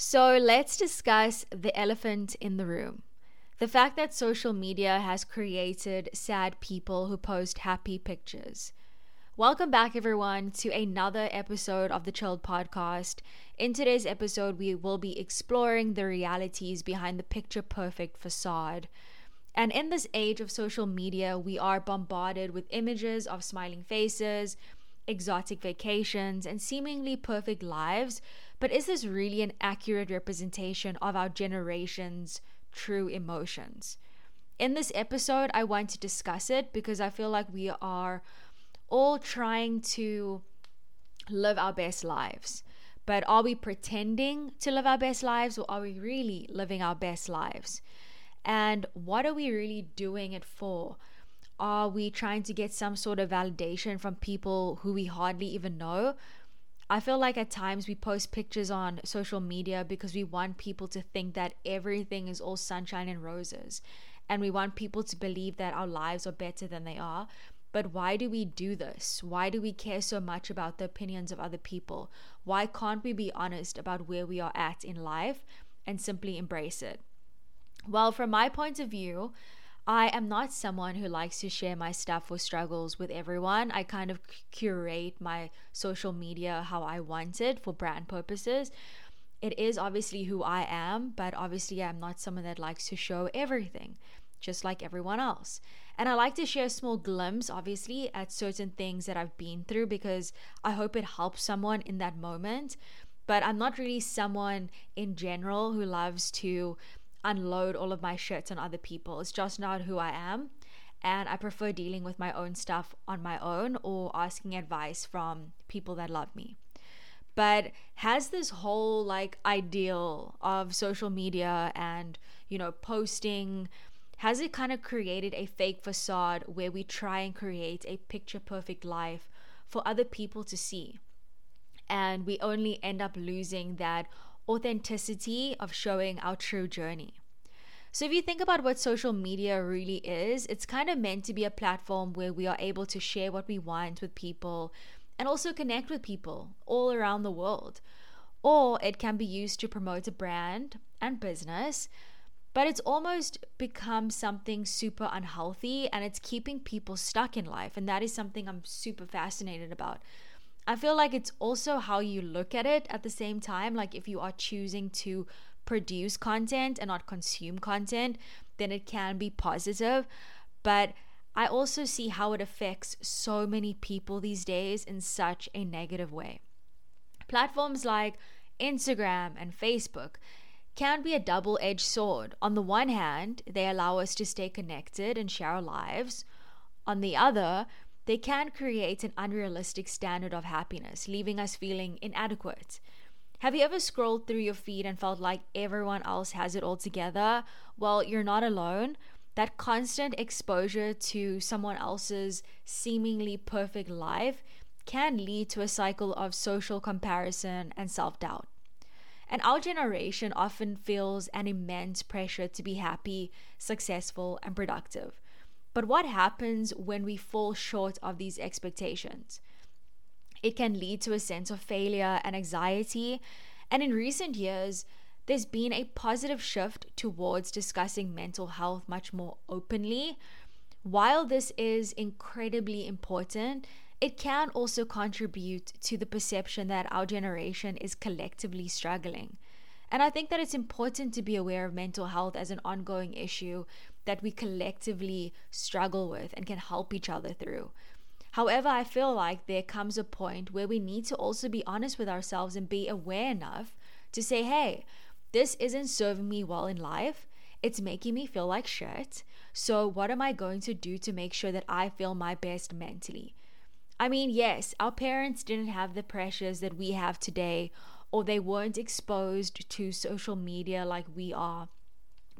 So let's discuss the elephant in the room. The fact that social media has created sad people who post happy pictures. Welcome back, everyone, to another episode of the Chilled Podcast. In today's episode, we will be exploring the realities behind the picture perfect facade. And in this age of social media, we are bombarded with images of smiling faces, exotic vacations, and seemingly perfect lives but is this really an accurate representation of our generation's true emotions? In this episode, I want to discuss it because I feel like we are all trying to live our best lives. But are we pretending to live our best lives or are we really living our best lives? And what are we really doing it for? Are we trying to get some sort of validation from people who we hardly even know? I feel like at times we post pictures on social media because we want people to think that everything is all sunshine and roses. And we want people to believe that our lives are better than they are. But why do we do this? Why do we care so much about the opinions of other people? Why can't we be honest about where we are at in life and simply embrace it? Well, from my point of view, I am not someone who likes to share my stuff or struggles with everyone. I kind of curate my social media how I want it for brand purposes. It is obviously who I am, but obviously I'm not someone that likes to show everything, just like everyone else. And I like to share a small glimpse, obviously, at certain things that I've been through because I hope it helps someone in that moment. But I'm not really someone in general who loves to unload all of my shit on other people. It's just not who I am. And I prefer dealing with my own stuff on my own or asking advice from people that love me. But has this whole like ideal of social media and, you know, posting, has it kind of created a fake facade where we try and create a picture perfect life for other people to see? And we only end up losing that authenticity of showing our true journey. So, if you think about what social media really is, it's kind of meant to be a platform where we are able to share what we want with people and also connect with people all around the world. Or it can be used to promote a brand and business, but it's almost become something super unhealthy and it's keeping people stuck in life. And that is something I'm super fascinated about. I feel like it's also how you look at it at the same time. Like if you are choosing to produce content and not consume content, then it can be positive. But I also see how it affects so many people these days in such a negative way. Platforms like Instagram and Facebook can be a double edged sword. On the one hand, they allow us to stay connected and share our lives. On the other, they can create an unrealistic standard of happiness, leaving us feeling inadequate. Have you ever scrolled through your feed and felt like everyone else has it all together? Well, you're not alone. That constant exposure to someone else's seemingly perfect life can lead to a cycle of social comparison and self doubt. And our generation often feels an immense pressure to be happy, successful, and productive. But what happens when we fall short of these expectations? It can lead to a sense of failure and anxiety. And in recent years, there's been a positive shift towards discussing mental health much more openly. While this is incredibly important, it can also contribute to the perception that our generation is collectively struggling. And I think that it's important to be aware of mental health as an ongoing issue that we collectively struggle with and can help each other through. However, I feel like there comes a point where we need to also be honest with ourselves and be aware enough to say, hey, this isn't serving me well in life. It's making me feel like shit. So, what am I going to do to make sure that I feel my best mentally? I mean, yes, our parents didn't have the pressures that we have today, or they weren't exposed to social media like we are.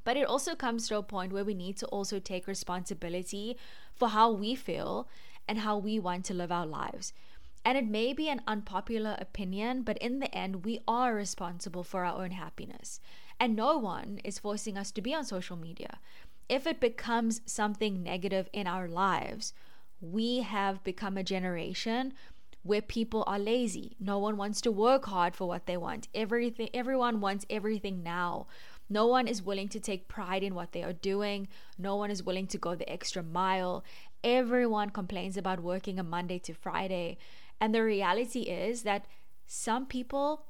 But it also comes to a point where we need to also take responsibility for how we feel and how we want to live our lives. And it may be an unpopular opinion, but in the end, we are responsible for our own happiness. And no one is forcing us to be on social media. If it becomes something negative in our lives, we have become a generation where people are lazy. No one wants to work hard for what they want. Everything everyone wants everything now. No one is willing to take pride in what they are doing. No one is willing to go the extra mile. Everyone complains about working a Monday to Friday. And the reality is that some people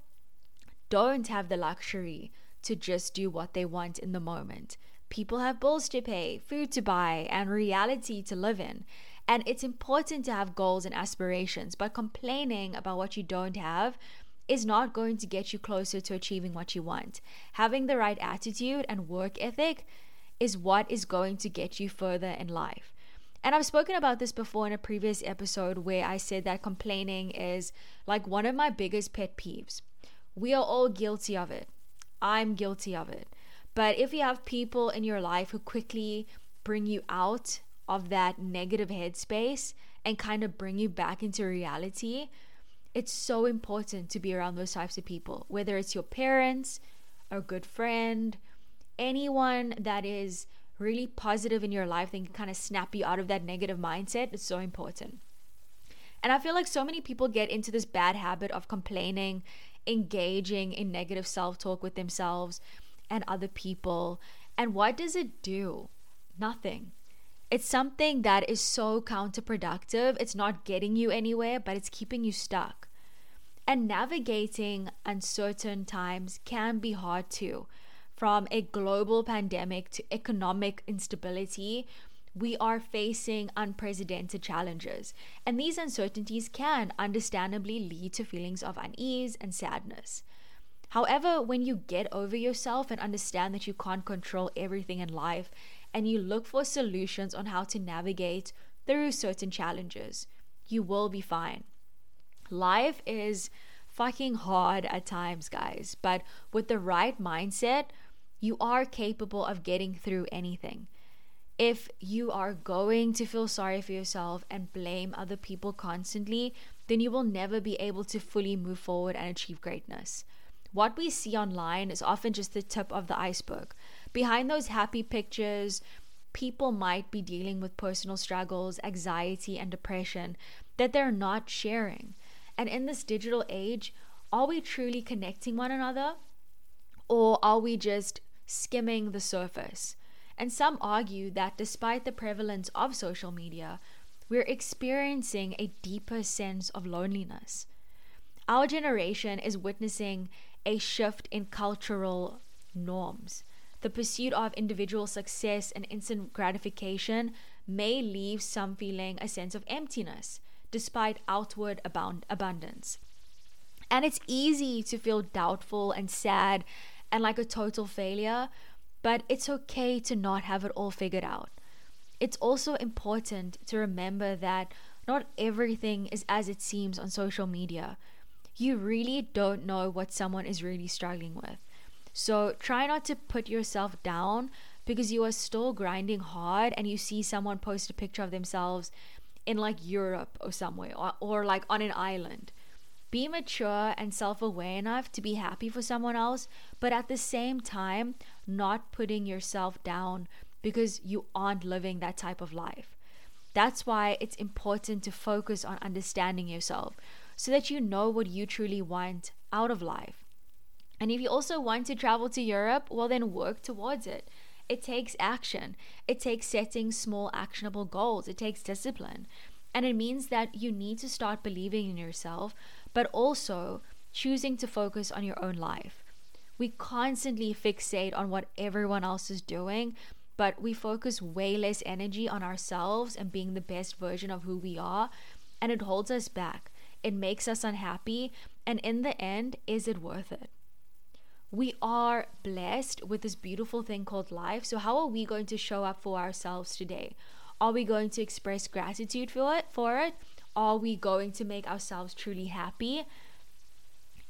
don't have the luxury to just do what they want in the moment. People have bills to pay, food to buy, and reality to live in. And it's important to have goals and aspirations, but complaining about what you don't have is not going to get you closer to achieving what you want. Having the right attitude and work ethic is what is going to get you further in life. And I've spoken about this before in a previous episode where I said that complaining is like one of my biggest pet peeves. We are all guilty of it. I'm guilty of it. But if you have people in your life who quickly bring you out of that negative headspace and kind of bring you back into reality, it's so important to be around those types of people, whether it's your parents, a good friend, anyone that is really positive in your life that can kind of snap you out of that negative mindset. It's so important. And I feel like so many people get into this bad habit of complaining, engaging in negative self talk with themselves and other people. And what does it do? Nothing. It's something that is so counterproductive. It's not getting you anywhere, but it's keeping you stuck. And navigating uncertain times can be hard too. From a global pandemic to economic instability, we are facing unprecedented challenges. And these uncertainties can understandably lead to feelings of unease and sadness. However, when you get over yourself and understand that you can't control everything in life, and you look for solutions on how to navigate through certain challenges, you will be fine. Life is fucking hard at times, guys, but with the right mindset, you are capable of getting through anything. If you are going to feel sorry for yourself and blame other people constantly, then you will never be able to fully move forward and achieve greatness. What we see online is often just the tip of the iceberg. Behind those happy pictures, people might be dealing with personal struggles, anxiety, and depression that they're not sharing. And in this digital age, are we truly connecting one another? Or are we just skimming the surface? And some argue that despite the prevalence of social media, we're experiencing a deeper sense of loneliness. Our generation is witnessing a shift in cultural norms. The pursuit of individual success and instant gratification may leave some feeling a sense of emptiness despite outward abound- abundance. And it's easy to feel doubtful and sad and like a total failure, but it's okay to not have it all figured out. It's also important to remember that not everything is as it seems on social media. You really don't know what someone is really struggling with. So try not to put yourself down because you are still grinding hard and you see someone post a picture of themselves in like Europe or somewhere or, or like on an island. Be mature and self aware enough to be happy for someone else, but at the same time, not putting yourself down because you aren't living that type of life. That's why it's important to focus on understanding yourself so that you know what you truly want out of life. And if you also want to travel to Europe, well, then work towards it. It takes action, it takes setting small, actionable goals, it takes discipline. And it means that you need to start believing in yourself, but also choosing to focus on your own life. We constantly fixate on what everyone else is doing, but we focus way less energy on ourselves and being the best version of who we are, and it holds us back. It makes us unhappy, and in the end, is it worth it? We are blessed with this beautiful thing called life. So, how are we going to show up for ourselves today? Are we going to express gratitude for it? For it? Are we going to make ourselves truly happy?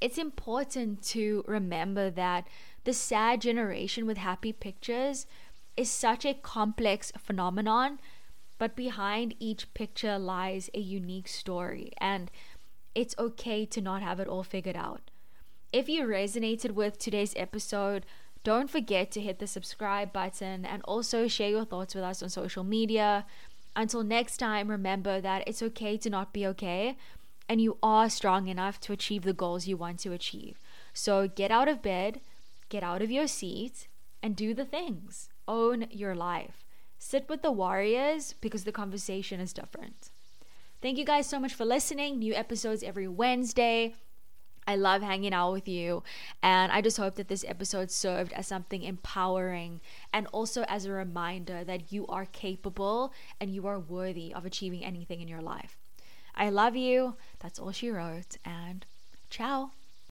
It's important to remember that the sad generation with happy pictures is such a complex phenomenon, but behind each picture lies a unique story, and it's okay to not have it all figured out. If you resonated with today's episode, don't forget to hit the subscribe button and also share your thoughts with us on social media. Until next time, remember that it's okay to not be okay. and you are strong enough to achieve the goals you want to achieve. So get out of bed, get out of your seat, and do the things. Own your life. Sit with the warriors because the conversation is different. Thank you guys so much for listening. New episodes every Wednesday. I love hanging out with you. And I just hope that this episode served as something empowering and also as a reminder that you are capable and you are worthy of achieving anything in your life. I love you. That's all she wrote. And ciao.